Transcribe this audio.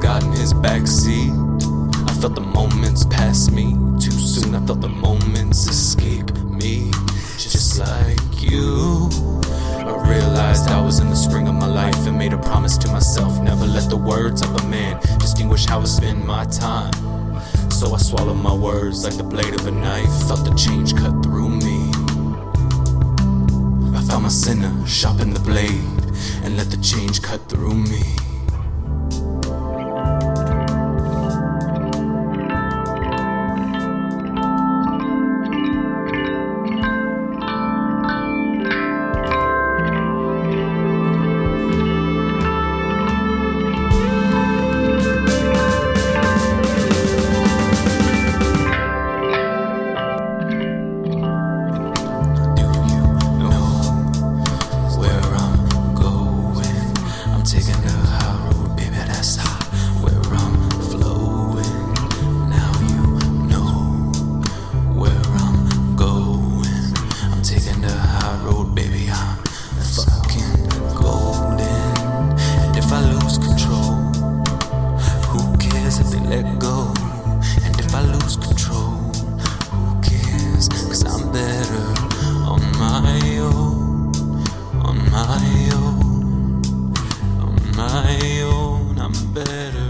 got in his backseat. I felt the moments pass me too soon. I felt the moments escape me, just like you. I realized I was in the spring of my life and made a promise to myself never let the words of a man distinguish how I spend my time. So I swallowed my words like the blade of a knife, felt the change cut through me. I found my sinner, sharpened the blade, and let the change cut through me. let go. And if I lose control, who cares? Cause I'm better on my own, on my own, on my own, I'm better.